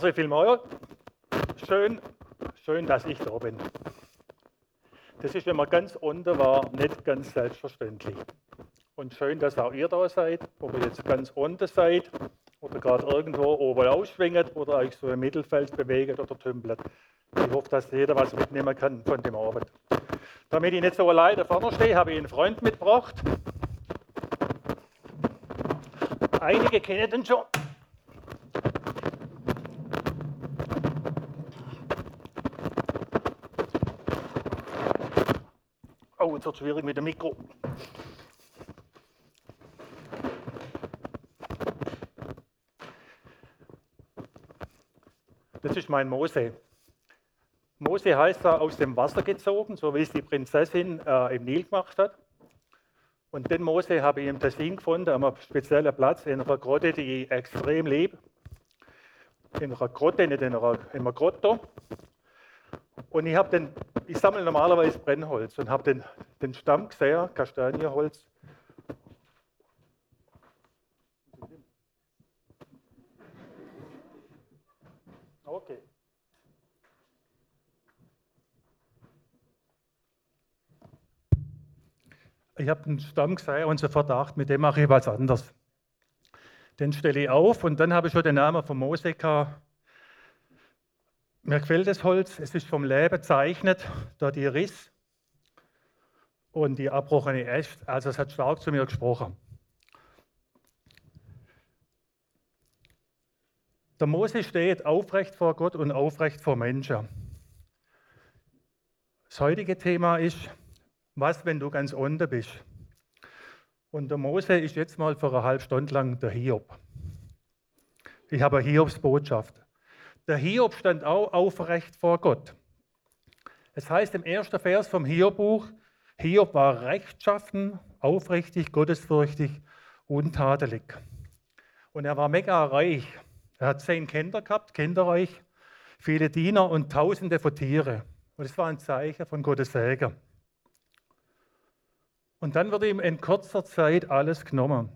Merci vielmals. Schön, schön, dass ich da bin. Das ist, wenn man ganz unten war, nicht ganz selbstverständlich. Und schön, dass auch ihr da seid, ob ihr jetzt ganz unten seid oder gerade irgendwo oben ausschwingt oder euch so im Mittelfeld bewegt oder tümpelt. Ich hoffe, dass jeder was mitnehmen kann von dem Abend. Damit ich nicht so allein da vorne stehe, habe ich einen Freund mitgebracht. Einige kennen den schon. Jetzt wird es schwierig mit dem Mikro. Das ist mein Mose. Mose heißt da aus dem Wasser gezogen, so wie es die Prinzessin äh, im Nil gemacht hat. Und den Mose habe ich im Tessin gefunden, an einem speziellen Platz, in einer Grotte, die ich extrem liebe. In einer Grotte, nicht in, einer, in einem Grotto. Und ich habe den, ich sammle normalerweise Brennholz und habe den, den Stamm gesehen, Kastanienholz. Okay. Ich habe den Stamm gesehen und sofort gedacht, mit dem mache ich was anderes. Den stelle ich auf und dann habe ich schon den Namen von Mose gehabt. Mir gefällt das Holz, es ist vom Leben gezeichnet, da die Riss und die abbrochene Äste. Also es hat stark zu mir gesprochen. Der Mose steht aufrecht vor Gott und aufrecht vor Menschen. Das heutige Thema ist, was, wenn du ganz unten bist? Und der Mose ist jetzt mal für eine halbe Stunde lang der Hiob. Ich habe eine Hiobsbotschaft. Der Hiob stand auch aufrecht vor Gott. Es heißt im ersten Vers vom Hiobbuch, Hiob war rechtschaffen, aufrichtig, gottesfürchtig, untadelig. Und er war mega reich. Er hat zehn Kinder gehabt, kinderreich, viele Diener und Tausende von Tieren. Und es war ein Zeichen von Gottes Segen. Und dann wird ihm in kurzer Zeit alles genommen.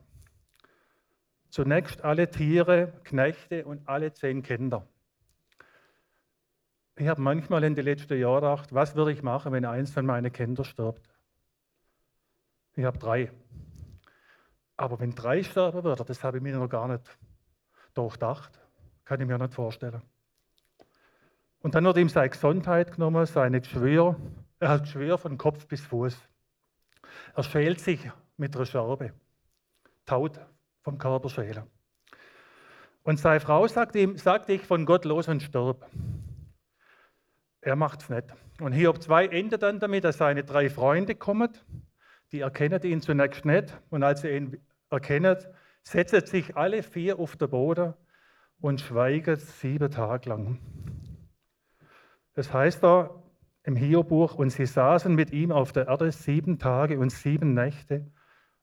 Zunächst alle Tiere, Knechte und alle zehn Kinder. Ich habe manchmal in den letzten Jahren gedacht, was würde ich machen, wenn eins von meinen Kindern stirbt? Ich habe drei. Aber wenn drei sterben würden, das habe ich mir noch gar nicht durchdacht. Kann ich mir nicht vorstellen. Und dann wird ihm seine Gesundheit genommen, seine Geschwür. Er hat Geschwür von Kopf bis Fuß. Er schält sich mit einer Scherbe, taut vom Körper schälen. Und seine Frau sagt ihm, sag dich von Gott los und stirb. Er macht es nicht. Und Hiob 2 endet dann damit, dass seine drei Freunde kommen. Die erkennen ihn zunächst nicht. Und als sie ihn erkennen, setzen sich alle vier auf den Boden und schweigen sieben Tage lang. Das heißt da, im Hiobuch, und sie saßen mit ihm auf der Erde sieben Tage und sieben Nächte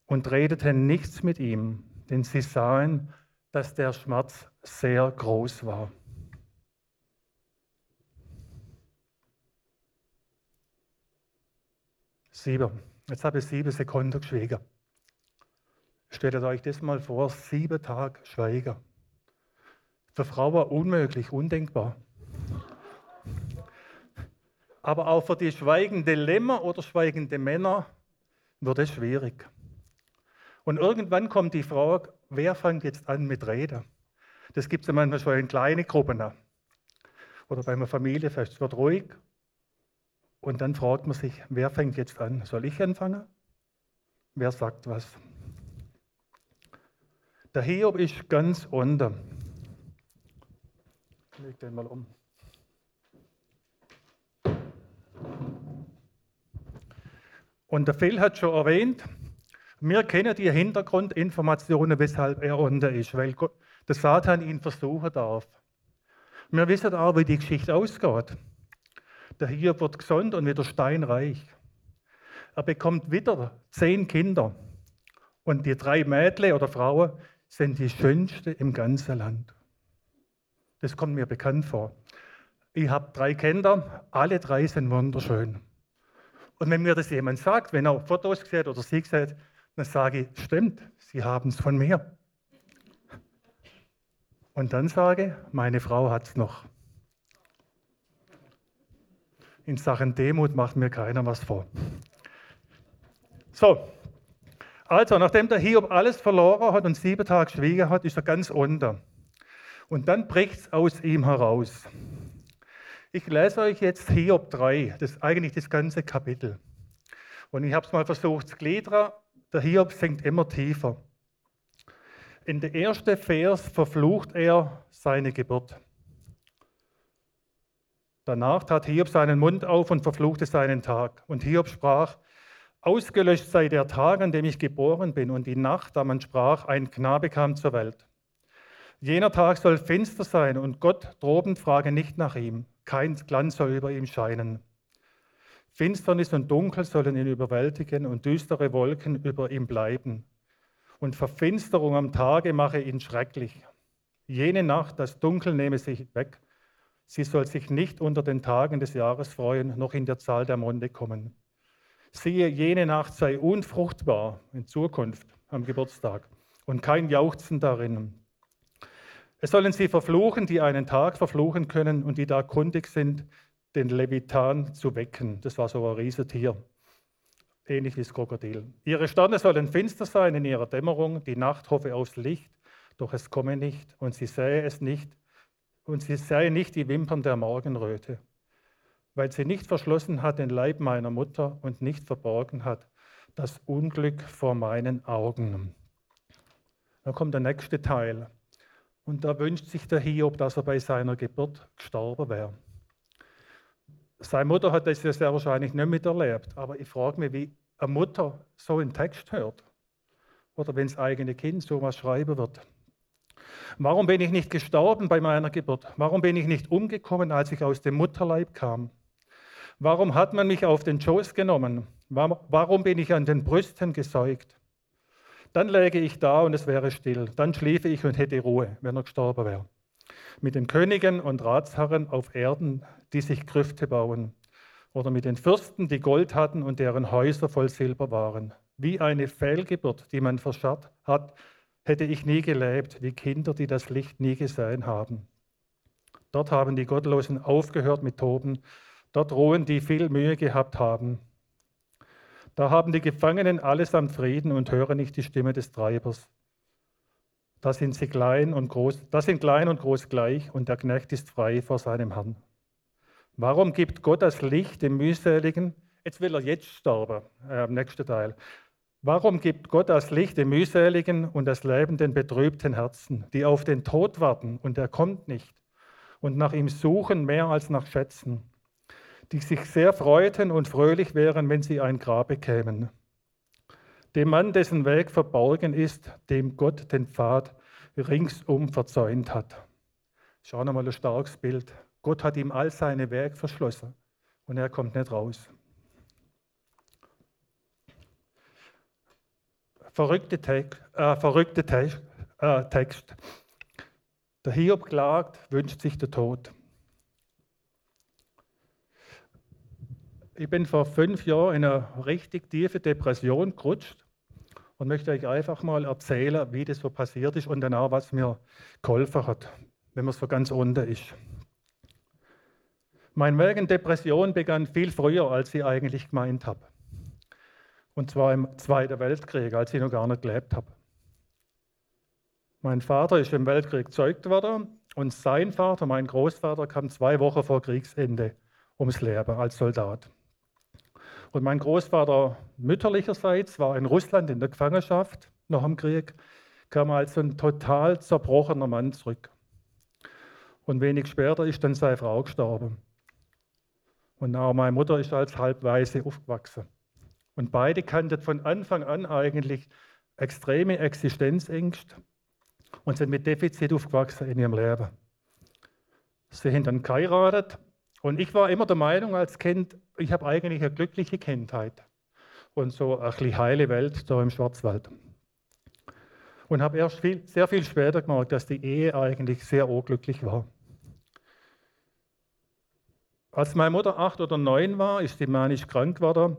und redeten nichts mit ihm, denn sie sahen, dass der Schmerz sehr groß war. Sieben. Jetzt habe ich sieben Sekunden geschwiegen. Stellt euch das mal vor, sieben Tage Schweigen. Für Frauen unmöglich, undenkbar aber auch für die schweigende Lämmer oder schweigende Männer wird es schwierig. Und irgendwann kommt die Frage, wer fängt jetzt an mit Reden? Das gibt es ja manchmal schon in kleinen Gruppen. Oder bei einer Familienfest. Es wird ruhig. Und dann fragt man sich, wer fängt jetzt an? Soll ich anfangen? Wer sagt was? Der Hiob ist ganz unten. Ich leg den mal um. Und der Phil hat schon erwähnt, wir kennen die Hintergrundinformationen, weshalb er unter ist, weil der Satan ihn versuchen darf. Wir wissen auch, wie die Geschichte ausgeht. Der hier wird gesund und wieder steinreich. Er bekommt wieder zehn Kinder. Und die drei Mädchen oder Frauen sind die schönsten im ganzen Land. Das kommt mir bekannt vor. Ich habe drei Kinder, alle drei sind wunderschön. Und wenn mir das jemand sagt, wenn er Fotos sieht oder sie sieht, dann sage ich, stimmt, sie haben es von mir. und dann sage, meine Frau hat es noch. In Sachen Demut macht mir keiner was vor. So, also nachdem der Hiob alles verloren hat und sieben Tage schwiegen hat, ist er ganz unter. Und dann bricht es aus ihm heraus. Ich lese euch jetzt Hiob 3, das ist eigentlich das ganze Kapitel. Und ich habe es mal versucht zu gliedern. Der Hiob sinkt immer tiefer. In der ersten Vers verflucht er seine Geburt. Danach tat Hiob seinen Mund auf und verfluchte seinen Tag. Und Hiob sprach, ausgelöscht sei der Tag, an dem ich geboren bin, und die Nacht, da man sprach, ein Knabe kam zur Welt. Jener Tag soll finster sein, und Gott droben frage nicht nach ihm. Kein Glanz soll über ihm scheinen. Finsternis und Dunkel sollen ihn überwältigen, und düstere Wolken über ihm bleiben. Und Verfinsterung am Tage mache ihn schrecklich. Jene Nacht, das Dunkel nehme sich weg Sie soll sich nicht unter den Tagen des Jahres freuen, noch in der Zahl der Monde kommen. Siehe, jene Nacht sei unfruchtbar in Zukunft am Geburtstag und kein Jauchzen darin. Es sollen sie verfluchen, die einen Tag verfluchen können und die da kundig sind, den Levitan zu wecken. Das war so ein Riesentier, ähnlich wie das Krokodil. Ihre Sterne sollen finster sein in ihrer Dämmerung, die Nacht hoffe aufs Licht, doch es komme nicht und sie sähe es nicht, und sie sei nicht die Wimpern der Morgenröte, weil sie nicht verschlossen hat den Leib meiner Mutter und nicht verborgen hat das Unglück vor meinen Augen. Dann kommt der nächste Teil. Und da wünscht sich der Hiob, dass er bei seiner Geburt gestorben wäre. Seine Mutter hat das ja sehr wahrscheinlich nicht miterlebt, aber ich frage mich, wie eine Mutter so einen Text hört. Oder wenn das eigene Kind so was schreiben wird. Warum bin ich nicht gestorben bei meiner Geburt? Warum bin ich nicht umgekommen, als ich aus dem Mutterleib kam? Warum hat man mich auf den Schoß genommen? Warum bin ich an den Brüsten gesäugt? Dann läge ich da und es wäre still. Dann schliefe ich und hätte Ruhe, wenn er gestorben wäre. Mit den Königen und Ratsherren auf Erden, die sich Grüfte bauen. Oder mit den Fürsten, die Gold hatten und deren Häuser voll Silber waren. Wie eine Fehlgeburt, die man verscharrt hat, hätte ich nie gelebt, wie Kinder, die das Licht nie gesehen haben. Dort haben die Gottlosen aufgehört mit Toben, dort ruhen, die viel Mühe gehabt haben. Da haben die Gefangenen allesamt Frieden und hören nicht die Stimme des Treibers. Da sind sie klein und groß, da sind klein und groß gleich und der Knecht ist frei vor seinem Herrn. Warum gibt Gott das Licht dem Mühseligen? Jetzt will er jetzt sterben, äh, im nächsten Teil. Warum gibt Gott das Licht den mühseligen und das Leben den betrübten Herzen, die auf den Tod warten und er kommt nicht und nach ihm suchen mehr als nach Schätzen, die sich sehr freuten und fröhlich wären, wenn sie ein Grab bekämen? Dem Mann, dessen Weg verborgen ist, dem Gott den Pfad ringsum verzäunt hat. Schauen wir mal ein starkes Bild. Gott hat ihm all seine Werke verschlossen und er kommt nicht raus. Verrückte, Text, äh, verrückte Text, äh, Text. Der Hiob klagt, wünscht sich den Tod. Ich bin vor fünf Jahren in eine richtig tiefe Depression gerutscht und möchte euch einfach mal erzählen, wie das so passiert ist und danach, was mir geholfen hat, wenn man so ganz unten ist. Mein Weg in Depression begann viel früher, als ich eigentlich gemeint habe. Und zwar im Zweiten Weltkrieg, als ich noch gar nicht gelebt habe. Mein Vater ist im Weltkrieg gezeugt worden und sein Vater, mein Großvater, kam zwei Wochen vor Kriegsende ums Leben als Soldat. Und mein Großvater mütterlicherseits war in Russland in der Gefangenschaft nach dem Krieg, kam als ein total zerbrochener Mann zurück. Und wenig später ist dann seine Frau gestorben. Und auch meine Mutter ist als Halbweise aufgewachsen. Und beide kannten von Anfang an eigentlich extreme Existenzängste und sind mit Defizit aufgewachsen in ihrem Leben. Sie haben dann geheiratet und ich war immer der Meinung als Kind, ich habe eigentlich eine glückliche Kindheit und so eine heile Welt da im Schwarzwald. Und habe erst viel, sehr viel später gemerkt, dass die Ehe eigentlich sehr unglücklich war. Als meine Mutter acht oder neun war, ist sie manisch krank geworden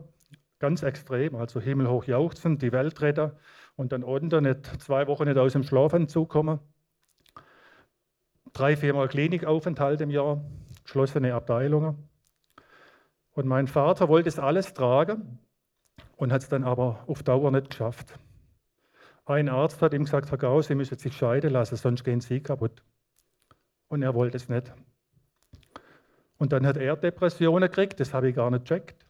ganz extrem, also himmelhoch jauchzen, die Welt retten und dann unten nicht zwei Wochen nicht aus dem Schlafanzug kommen. drei, viermal Klinikaufenthalt im Jahr, geschlossene Abteilungen. Und mein Vater wollte es alles tragen und hat es dann aber auf Dauer nicht geschafft. Ein Arzt hat ihm gesagt, Herr Gauss, Sie müssen sich scheiden lassen, sonst gehen Sie kaputt. Und er wollte es nicht. Und dann hat er Depressionen gekriegt, das habe ich gar nicht gecheckt.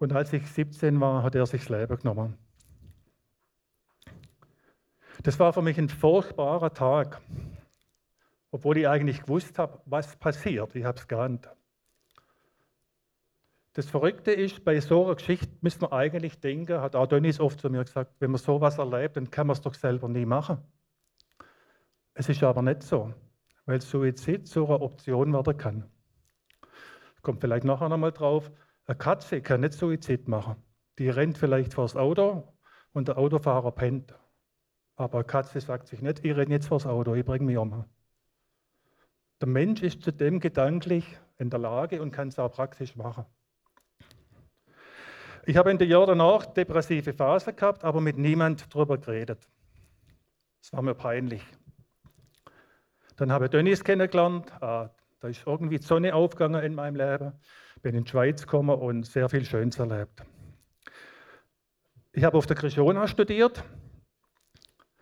Und als ich 17 war, hat er sich das Leben genommen. Das war für mich ein furchtbarer Tag, obwohl ich eigentlich gewusst habe, was passiert. Ich habe es geahnt. Das Verrückte ist, bei so einer Geschichte müssen wir eigentlich denken, hat auch Dennis oft zu mir gesagt, wenn man sowas erlebt, dann kann man es doch selber nie machen. Es ist aber nicht so, weil Suizid zu einer Option werden kann. Kommt vielleicht nachher nochmal drauf. Eine Katze kann nicht Suizid machen. Die rennt vielleicht vors Auto und der Autofahrer pennt. Aber eine Katze sagt sich nicht, ich renne jetzt vors Auto, ich bringe mich um. Der Mensch ist zudem gedanklich in der Lage und kann es auch praktisch machen. Ich habe in den Jahren danach depressive Phasen gehabt, aber mit niemand darüber geredet. Das war mir peinlich. Dann habe ich Dennis kennengelernt. Ah, da ist irgendwie die Sonne aufgegangen in meinem Leben. Bin in die Schweiz gekommen und sehr viel Schönes erlebt. Ich habe auf der Krishona studiert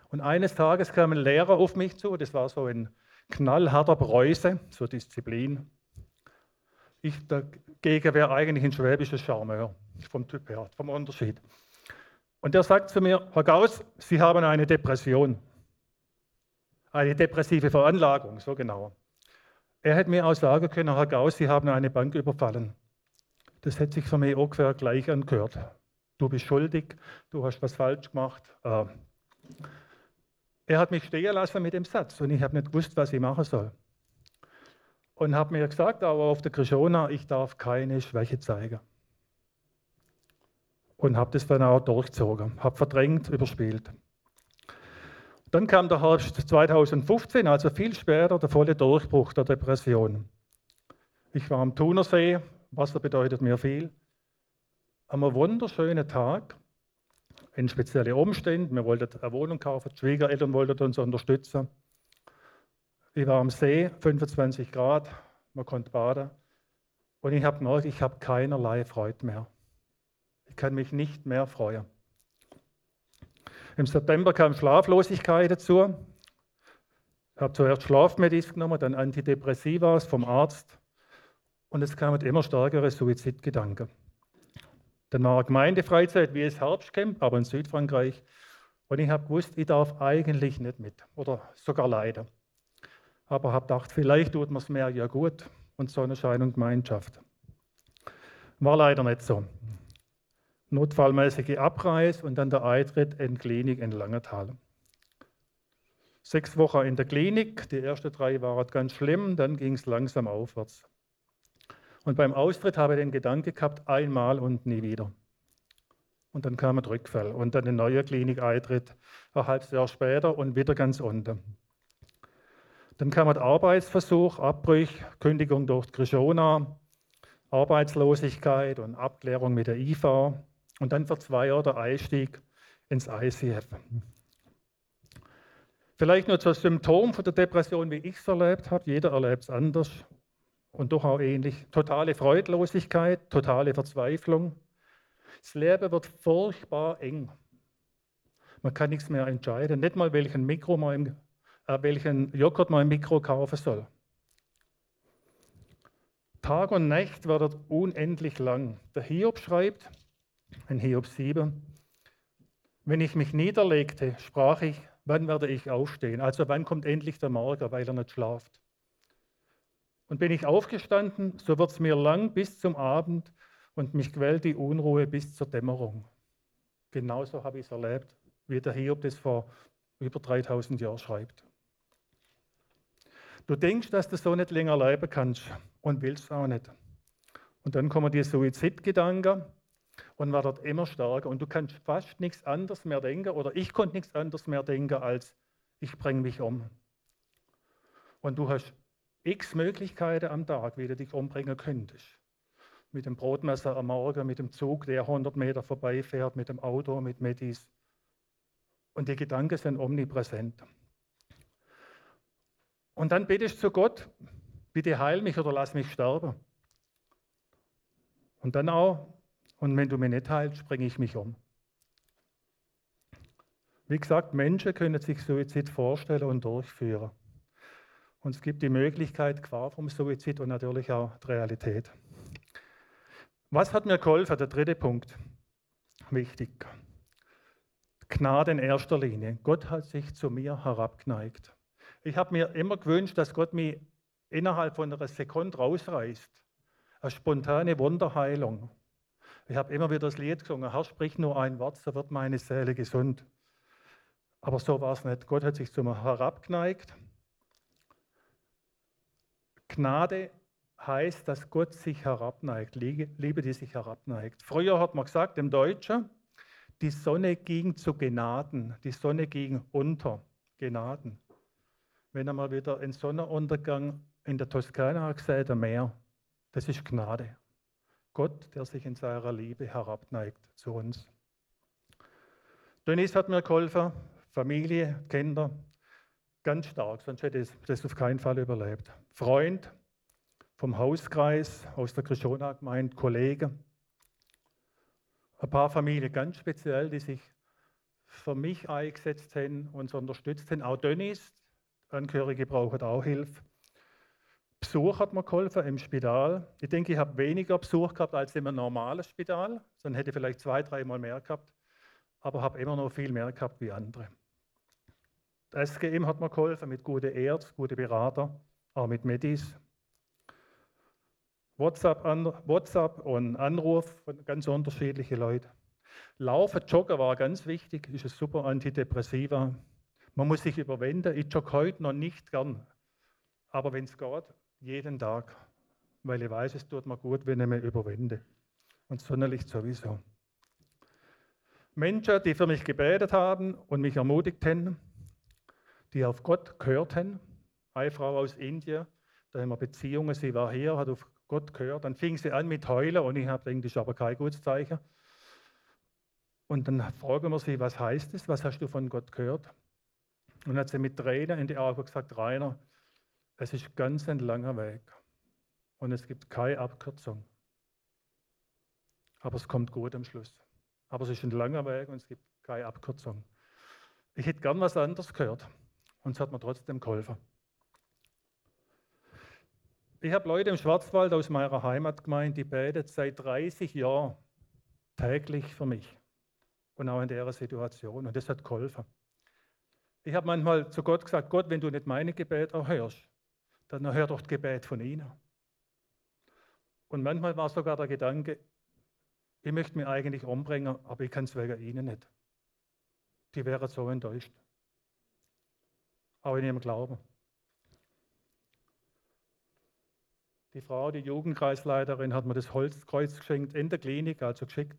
und eines Tages kam ein Lehrer auf mich zu. Das war so ein knallharter Preuße, so Disziplin. Ich dagegen wäre eigentlich ein schwäbischer Charmeur vom Typ her, vom Unterschied. Und der sagt zu mir, Herr Gauss, Sie haben eine Depression. Eine depressive Veranlagung, so genau. Er hätte mir auch sagen können, Herr Gauss, Sie haben eine Bank überfallen. Das hätte sich für mich ungefähr gleich angehört. Du bist schuldig, du hast was falsch gemacht. Äh, er hat mich stehen lassen mit dem Satz und ich habe nicht gewusst, was ich machen soll. Und habe mir gesagt, aber auf der Krishona, ich darf keine Schwäche zeigen und habe das dann auch durchgezogen, habe verdrängt, überspielt. Dann kam der Herbst 2015, also viel später, der volle Durchbruch der Depression. Ich war am Thunersee, Wasser bedeutet mir viel. Am wunderschönen Tag, in speziellen Umständen, wir wollten eine Wohnung kaufen, die Schwiegereltern wollten uns unterstützen. Ich war am See, 25 Grad, man konnte baden. Und ich habe gemerkt, ich habe keinerlei Freude mehr. Ich kann mich nicht mehr freuen. Im September kam Schlaflosigkeit dazu. Ich habe zuerst Schlafmedis genommen, dann Antidepressivas vom Arzt. Und es kamen immer stärkere Suizidgedanken. Dann war Gemeindefreizeit wie es Herbstcamp, aber in Südfrankreich. Und ich habe gewusst, ich darf eigentlich nicht mit oder sogar leiden. Aber habe gedacht, vielleicht tut man es mehr ja gut und Sonnenschein und Gemeinschaft. War leider nicht so notfallmäßige Abreise und dann der Eintritt in die Klinik in Langenthal. Sechs Wochen in der Klinik, die ersten drei waren ganz schlimm, dann ging es langsam aufwärts. Und beim Austritt habe ich den Gedanke gehabt, einmal und nie wieder. Und dann kam ein Rückfall und dann ein neuer Klinik-Eintritt, ein halbes Jahr später und wieder ganz unten. Dann kam ein Arbeitsversuch, Abbrüch, Kündigung durch die Krishona, Arbeitslosigkeit und Abklärung mit der IV. Und dann vor zwei Jahren der Einstieg ins ICF. Vielleicht nur zum Symptom von der Depression, wie ich es erlebt habe. Jeder erlebt es anders und doch auch ähnlich. Totale Freudlosigkeit, totale Verzweiflung. Das Leben wird furchtbar eng. Man kann nichts mehr entscheiden, nicht mal welchen, Mikro man im, äh, welchen Joghurt man im Mikro kaufen soll. Tag und Nacht wird unendlich lang. Der Hiob schreibt, in Hiob 7. Wenn ich mich niederlegte, sprach ich, wann werde ich aufstehen? Also wann kommt endlich der Morgen, weil er nicht schlaft? Und bin ich aufgestanden, so wird es mir lang bis zum Abend und mich quält die Unruhe bis zur Dämmerung. Genauso habe ich es erlebt, wie der Hiob das vor über 3000 Jahren schreibt. Du denkst, dass du so nicht länger leben kannst und willst auch nicht. Und dann kommen die Suizidgedanken und war dort immer stärker. Und du kannst fast nichts anderes mehr denken, oder ich konnte nichts anderes mehr denken, als ich bringe mich um. Und du hast x Möglichkeiten am Tag, wie du dich umbringen könntest. Mit dem Brotmesser am Morgen, mit dem Zug, der 100 Meter vorbeifährt, mit dem Auto, mit Medis. Und die Gedanken sind omnipräsent. Und dann betest du zu Gott, bitte heil mich oder lass mich sterben. Und dann auch, und wenn du mich nicht heilst, bringe ich mich um. Wie gesagt, Menschen können sich Suizid vorstellen und durchführen. Und es gibt die Möglichkeit, Gefahr vom Suizid und natürlich auch die Realität. Was hat mir geholfen? Der dritte Punkt. Wichtig. Gnade in erster Linie. Gott hat sich zu mir herabgeneigt. Ich habe mir immer gewünscht, dass Gott mich innerhalb von einer Sekunde rausreißt. Eine spontane Wunderheilung. Ich habe immer wieder das Lied gesungen, Herr, sprich nur ein Wort, so wird meine Seele gesund. Aber so war es nicht. Gott hat sich zu mir herabgeneigt. Gnade heißt, dass Gott sich herabneigt, Liebe, die sich herabneigt. Früher hat man gesagt im Deutschen, die Sonne ging zu Gnaden, die Sonne ging unter, Gnaden. Wenn einmal wieder ein Sonnenuntergang in der Toskana gesehen, am Meer, das ist Gnade. Gott, der sich in seiner Liebe herabneigt zu uns. Denise hat mir geholfen, Familie, Kinder, ganz stark, sonst hätte ich das auf keinen Fall überlebt. Freund vom Hauskreis aus der Krishona-Gemeinde, Kollege, ein paar Familien ganz speziell, die sich für mich eingesetzt haben, uns unterstützt haben. Auch Dennis, Angehörige brauchen auch Hilfe. Besuch hat mir geholfen im Spital. Ich denke, ich habe weniger Besuch gehabt als im normalen Spital. Dann hätte ich vielleicht zwei, dreimal mehr gehabt, aber habe immer noch viel mehr gehabt wie andere. Das SGM hat mir geholfen mit guten Ärzten, guten Beratern, auch mit Medis. WhatsApp, WhatsApp und Anruf von ganz unterschiedlichen Leuten. Laufen, Joggen war ganz wichtig, ist ein super Antidepressiva. Man muss sich überwinden. Ich jogge heute noch nicht gern, aber wenn es geht, jeden Tag, weil ich weiß, es tut mir gut, wenn ich mich überwinde. Und Sonnenlicht sowieso. Menschen, die für mich gebetet haben und mich ermutigt haben, die auf Gott gehört haben. Eine Frau aus Indien, da haben wir Beziehungen, sie war hier, hat auf Gott gehört. Dann fing sie an mit Heulen und ich habe gedacht, das ist aber kein gutes Zeichen. Und dann fragen wir sie, was heißt es? Was hast du von Gott gehört? Und dann hat sie mit Tränen in die Augen gesagt, Rainer, es ist ganz ein langer Weg und es gibt keine Abkürzung. Aber es kommt gut am Schluss. Aber es ist ein langer Weg und es gibt keine Abkürzung. Ich hätte gern was anderes gehört und es hat mir trotzdem geholfen. Ich habe Leute im Schwarzwald aus meiner Heimatgemeinde, die beten seit 30 Jahren täglich für mich. Und auch in der Situation. Und das hat geholfen. Ich habe manchmal zu Gott gesagt, Gott, wenn du nicht meine Gebete erhörst, dann erhör doch das Gebet von ihnen. Und manchmal war sogar der Gedanke, ich möchte mich eigentlich umbringen, aber ich kann es wegen ihnen nicht. Die wären so enttäuscht. Auch in ihrem Glauben. Die Frau, die Jugendkreisleiterin, hat mir das Holzkreuz geschenkt in der Klinik, also geschickt.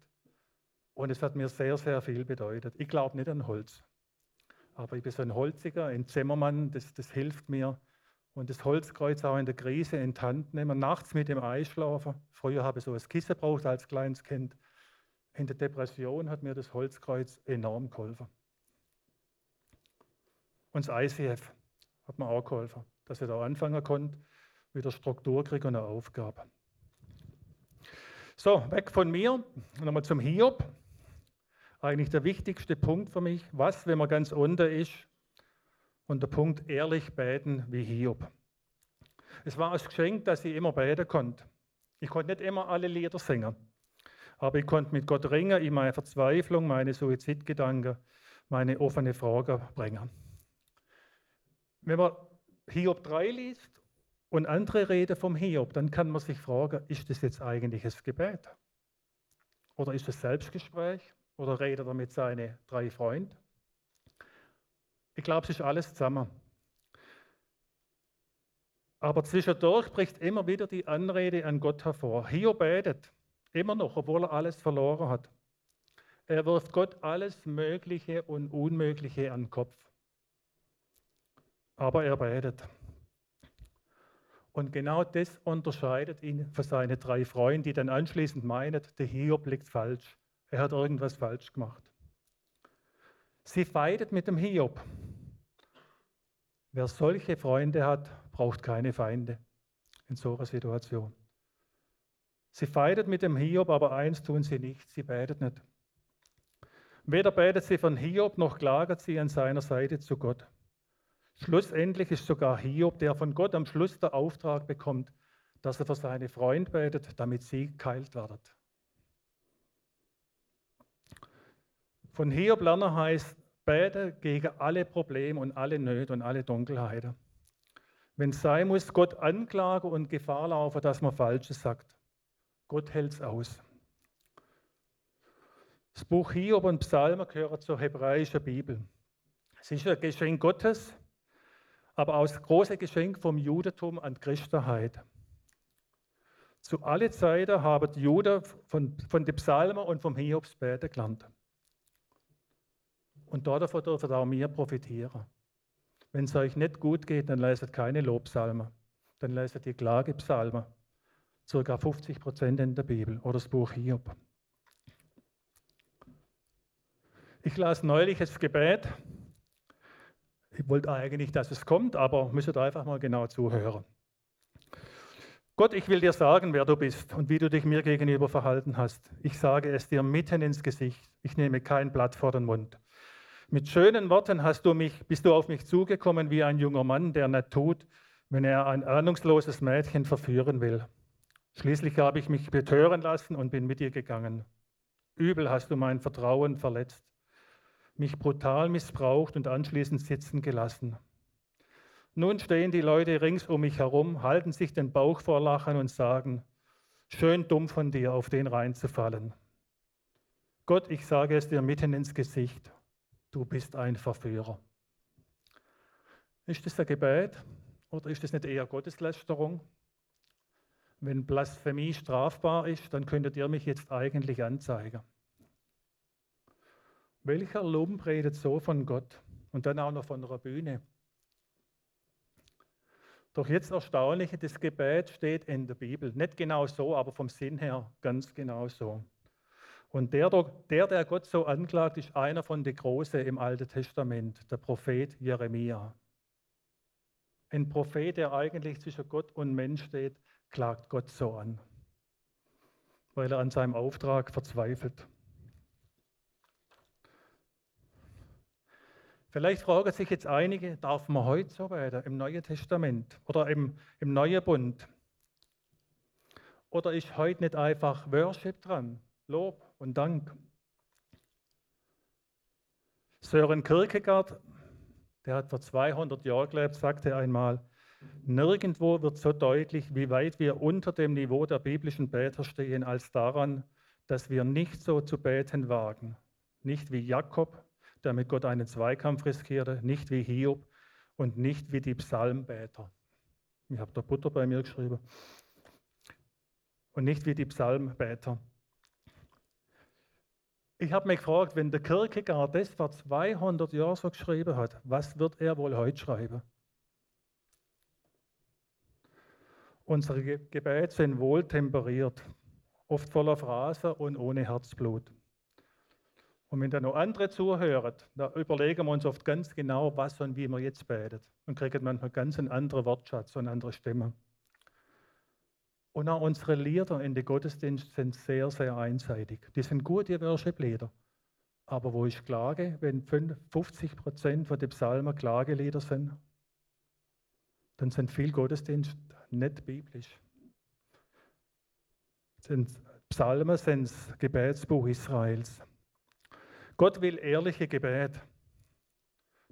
Und es hat mir sehr, sehr viel bedeutet. Ich glaube nicht an Holz. Aber ich bin so ein Holziger, ein Zimmermann, das, das hilft mir. Und das Holzkreuz auch in der Krise in die Hand nehmen, nachts mit dem Einschlafen. Früher habe ich so ein Kissen gebraucht als kleines Kind. In der Depression hat mir das Holzkreuz enorm geholfen. Und das ICF hat mir auch geholfen, dass ich da anfangen konnte wieder Struktur kriege und eine Aufgabe. So, weg von mir, nochmal zum Hiob. Eigentlich der wichtigste Punkt für mich, was, wenn man ganz unten ist, und der Punkt ehrlich beten wie Hiob. Es war ein Geschenk, dass ich immer beten konnte. Ich konnte nicht immer alle Lieder singen, aber ich konnte mit Gott ringen, in meine Verzweiflung, meine Suizidgedanken, meine offene Fragen bringen. Wenn man Hiob 3 liest und andere reden vom Hiob, dann kann man sich fragen, ist das jetzt eigentlich das Gebet? Oder ist es Selbstgespräch? Oder redet er mit seinen drei Freunden? Ich glaube, es ist alles zusammen. Aber zwischendurch bricht immer wieder die Anrede an Gott hervor. Hiob betet, immer noch, obwohl er alles verloren hat. Er wirft Gott alles Mögliche und Unmögliche an den Kopf. Aber er betet. Und genau das unterscheidet ihn von seinen drei Freunden, die dann anschließend meinen, der Hiob liegt falsch. Er hat irgendwas falsch gemacht. Sie feidet mit dem Hiob. Wer solche Freunde hat, braucht keine Feinde in so einer Situation. Sie feidet mit dem Hiob, aber eins tun sie nicht, sie betet nicht. Weder betet sie von Hiob, noch klagert sie an seiner Seite zu Gott. Schlussendlich ist sogar Hiob, der von Gott am Schluss der Auftrag bekommt, dass er für seine Freund betet, damit sie geheilt werden. Von Hiob lernen heißt, bete gegen alle Probleme und alle Nöte und alle Dunkelheiten. Wenn es sein muss, Gott anklagen und Gefahr laufen, dass man Falsches sagt. Gott hält es aus. Das Buch Hiob und Psalmen gehören zur hebräischen Bibel. Es ist ein Geschenk Gottes, aber auch das große Geschenk vom Judentum an die Christenheit. Zu alle Zeiten haben die Juden von, von den Psalmen und vom Hiobs beten gelernt. Und davon dürfen auch wir profitieren. Wenn es euch nicht gut geht, dann leistet keine Lobpsalmen. Dann leistet ihr Klagepsalmen. Circa 50 Prozent in der Bibel oder das Buch Hiob. Ich las neulich das Gebet. Ich wollte eigentlich, dass es kommt, aber müsstet einfach mal genau zuhören. Gott, ich will dir sagen, wer du bist und wie du dich mir gegenüber verhalten hast. Ich sage es dir mitten ins Gesicht. Ich nehme kein Blatt vor den Mund. Mit schönen Worten hast du mich, bist du auf mich zugekommen wie ein junger Mann, der nicht tut, wenn er ein ahnungsloses Mädchen verführen will. Schließlich habe ich mich betören lassen und bin mit dir gegangen. Übel hast du mein Vertrauen verletzt mich brutal missbraucht und anschließend sitzen gelassen. Nun stehen die Leute rings um mich herum, halten sich den Bauch vor Lachen und sagen, schön dumm von dir, auf den reinzufallen. Gott, ich sage es dir mitten ins Gesicht, du bist ein Verführer. Ist das ein Gebet oder ist das nicht eher Gotteslästerung? Wenn Blasphemie strafbar ist, dann könntet ihr mich jetzt eigentlich anzeigen. Welcher Lump redet so von Gott und dann auch noch von einer Bühne? Doch jetzt erstaunlich, das Gebet steht in der Bibel. Nicht genau so, aber vom Sinn her ganz genau so. Und der, der, der Gott so anklagt, ist einer von den Großen im Alten Testament, der Prophet Jeremia. Ein Prophet, der eigentlich zwischen Gott und Mensch steht, klagt Gott so an, weil er an seinem Auftrag verzweifelt. Vielleicht fragen sich jetzt einige, darf man heute so weiter im Neuen Testament oder im, im Neuen Bund? Oder ist heute nicht einfach Worship dran? Lob und Dank. Sören Kierkegaard, der hat vor 200 Jahren gelebt, sagte einmal, nirgendwo wird so deutlich, wie weit wir unter dem Niveau der biblischen Beter stehen, als daran, dass wir nicht so zu beten wagen. Nicht wie Jakob, der mit Gott einen Zweikampf riskierte, nicht wie Hiob und nicht wie die Psalmbeter. Ich habe da Butter bei mir geschrieben. Und nicht wie die Psalmbeter. Ich habe mich gefragt, wenn der Kierkegaard das vor 200 Jahren so geschrieben hat, was wird er wohl heute schreiben? Unsere Gebete sind wohl temperiert, oft voller Phrasen und ohne Herzblut. Und wenn da noch andere zuhören, da überlegen wir uns oft ganz genau, was und wie wir jetzt betet. Und kriegen manchmal ganz einen anderen Wortschatz und eine andere Stimme. Und auch unsere Lieder in den Gottesdienst sind sehr, sehr einseitig. Die sind gute Worship-Lieder. Aber wo ich klage, wenn 50 Prozent den Psalmen Klagelieder sind, dann sind viel Gottesdienst nicht biblisch. Psalmen sind das Gebetsbuch Israels. Gott will ehrliche Gebet.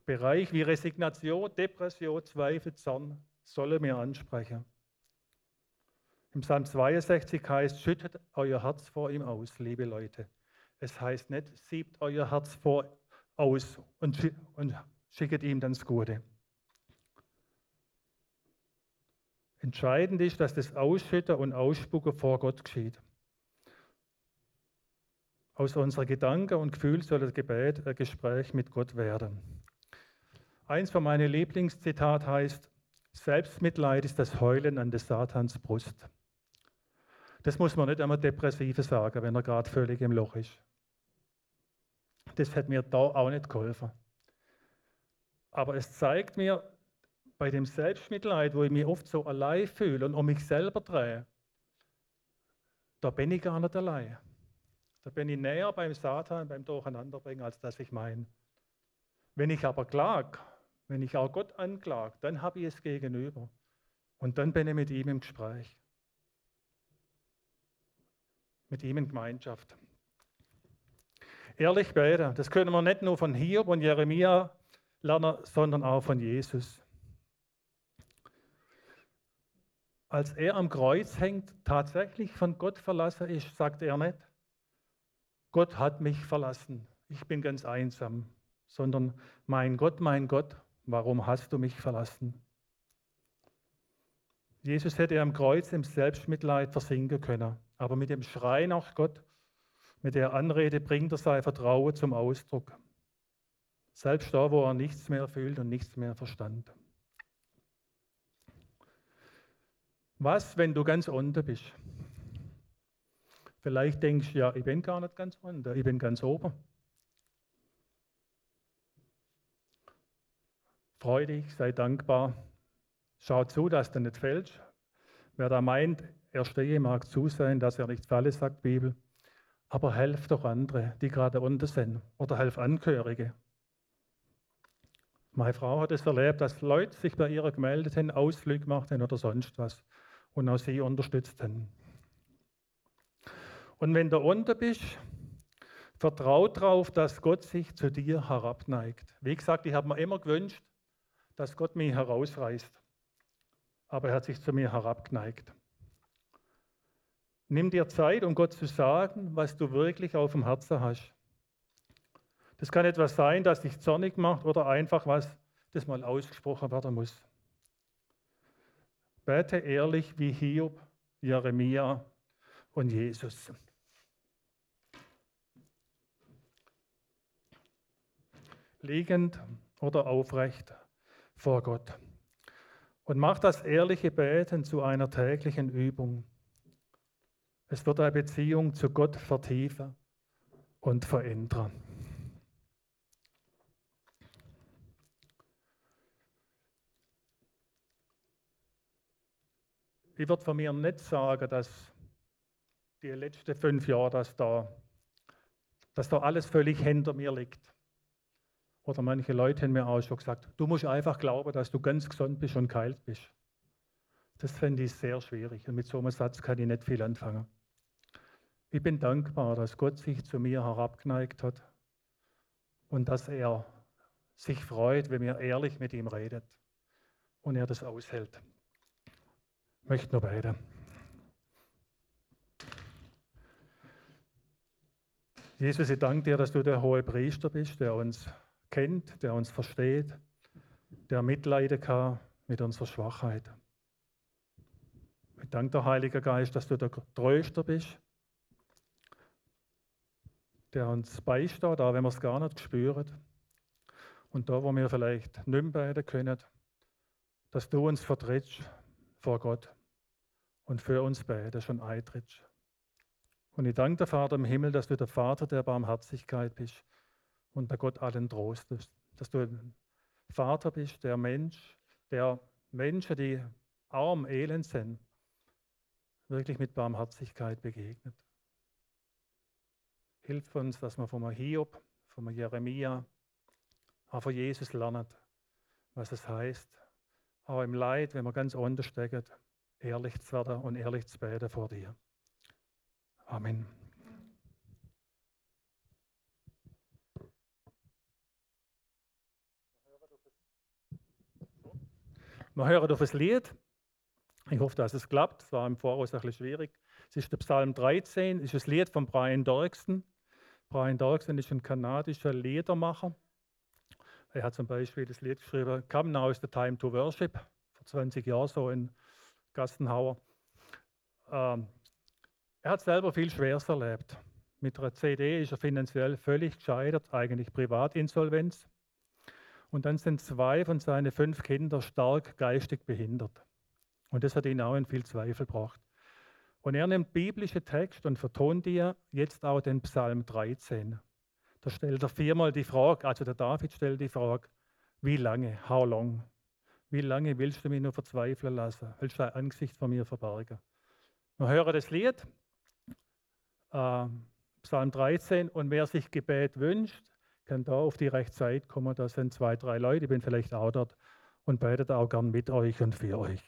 Bereich wie Resignation, Depression, Zweifel, Zorn sollen wir ansprechen. Im Psalm 62 heißt, schüttet euer Herz vor ihm aus, liebe Leute. Es heißt nicht, siebt euer Herz vor aus und, und schickt ihm dann das Gute. Entscheidend ist, dass das Ausschütten und Ausspucken vor Gott geschieht. Aus unseren Gedanken und Gefühlen soll das Gebet ein Gespräch mit Gott werden. Eins von meinen Lieblingszitat heißt, Selbstmitleid ist das Heulen an des Satans Brust. Das muss man nicht einmal Depressive sagen, wenn er gerade völlig im Loch ist. Das hat mir da auch nicht geholfen. Aber es zeigt mir, bei dem Selbstmitleid, wo ich mich oft so allein fühle und um mich selber drehe, da bin ich gar nicht allein. Da bin ich näher beim Satan, beim Durcheinanderbringen, als dass ich meine. Wenn ich aber klage, wenn ich auch Gott anklage, dann habe ich es gegenüber. Und dann bin ich mit ihm im Gespräch. Mit ihm in Gemeinschaft. Ehrlich beten, das können wir nicht nur von Hiob und Jeremia lernen, sondern auch von Jesus. Als er am Kreuz hängt, tatsächlich von Gott verlassen ist, sagt er nicht, Gott hat mich verlassen, ich bin ganz einsam, sondern mein Gott, mein Gott, warum hast du mich verlassen? Jesus hätte am Kreuz im Selbstmitleid versinken können, aber mit dem Schrei nach Gott, mit der Anrede bringt er sein Vertrauen zum Ausdruck. Selbst da, wo er nichts mehr fühlt und nichts mehr verstand. Was, wenn du ganz unten bist? Vielleicht denkst du, ja, ich bin gar nicht ganz unten, ich bin ganz oben. Freu dich, sei dankbar. Schau zu, dass du nicht fällst. Wer da meint, er stehe, mag zusehen, dass er nicht falle, sagt Bibel. Aber helf doch andere, die gerade unten sind. Oder helf Angehörige. Meine Frau hat es erlebt, dass Leute sich bei ihr gemeldet haben, Ausflüge gemacht haben oder sonst was und auch sie unterstützt haben. Und wenn du unten bist, vertrau darauf, dass Gott sich zu dir herabneigt. Wie gesagt, ich habe mir immer gewünscht, dass Gott mich herausreißt. Aber er hat sich zu mir herabgeneigt. Nimm dir Zeit, um Gott zu sagen, was du wirklich auf dem Herzen hast. Das kann etwas sein, das dich zornig macht oder einfach was, das mal ausgesprochen werden muss. Bete ehrlich wie Hiob, Jeremia und Jesus. Liegend oder aufrecht vor Gott. Und mach das ehrliche Beten zu einer täglichen Übung. Es wird eine Beziehung zu Gott vertiefen und verändern. Ich würde von mir nicht sagen, dass die letzten fünf Jahre, dass da, dass da alles völlig hinter mir liegt. Oder manche Leute haben mir auch schon gesagt, du musst einfach glauben, dass du ganz gesund bist und geheilt bist. Das fände ich sehr schwierig und mit so einem Satz kann ich nicht viel anfangen. Ich bin dankbar, dass Gott sich zu mir herabgeneigt hat und dass er sich freut, wenn wir ehrlich mit ihm redet und er das aushält. Ich möchte nur beide. Jesus, ich danke dir, dass du der hohe Priester bist, der uns kennt, der uns versteht, der mitleiden kann mit unserer Schwachheit. Ich danke dir, Heiliger Geist, dass du der Tröster bist, der uns beisteht, auch wenn wir es gar nicht spüren. Und da, wo wir vielleicht nicht mehr beide können, dass du uns vertrittst vor Gott und für uns beide schon eintrittst. Und ich danke dir, Vater im Himmel, dass du der Vater der Barmherzigkeit bist und der Gott allen Trostes. Dass du ein Vater bist, der Mensch, der Menschen, die arm, elend sind, wirklich mit Barmherzigkeit begegnet. Hilf uns, dass wir vom Hiob, vom Jeremia, auch von Jesus lernen, was es heißt, auch im Leid, wenn wir ganz unterstecken, ehrlich zu werden und ehrlich zu beten vor dir. Amen. Wir hören auf das Lied. Ich hoffe, dass es klappt. Es war im Voraus ein bisschen schwierig. Es ist der Psalm 13, es ist das Lied von Brian Dorkson. Brian Dorkson ist ein kanadischer Liedermacher. Er hat zum Beispiel das Lied geschrieben, Come Now is the Time to Worship, vor 20 Jahren so in Gassenhauer. Ähm, er hat selber viel Schweres erlebt. Mit einer CD ist er finanziell völlig gescheitert, eigentlich Privatinsolvenz. Und dann sind zwei von seinen fünf Kindern stark geistig behindert. Und das hat ihn auch in viel Zweifel gebracht. Und er nimmt biblische Text und vertont dir jetzt auch den Psalm 13. Da stellt er viermal die Frage, also der David stellt die Frage, wie lange, how long? Wie lange willst du mich nur verzweifeln lassen? Willst du dein Angesicht vor mir verbergen? Wir hören das Lied, äh, Psalm 13, und wer sich Gebet wünscht, kann da auf die rechte Seite kommen. Da sind zwei, drei Leute, ich bin vielleicht auch dort und betet auch gern mit euch und für euch.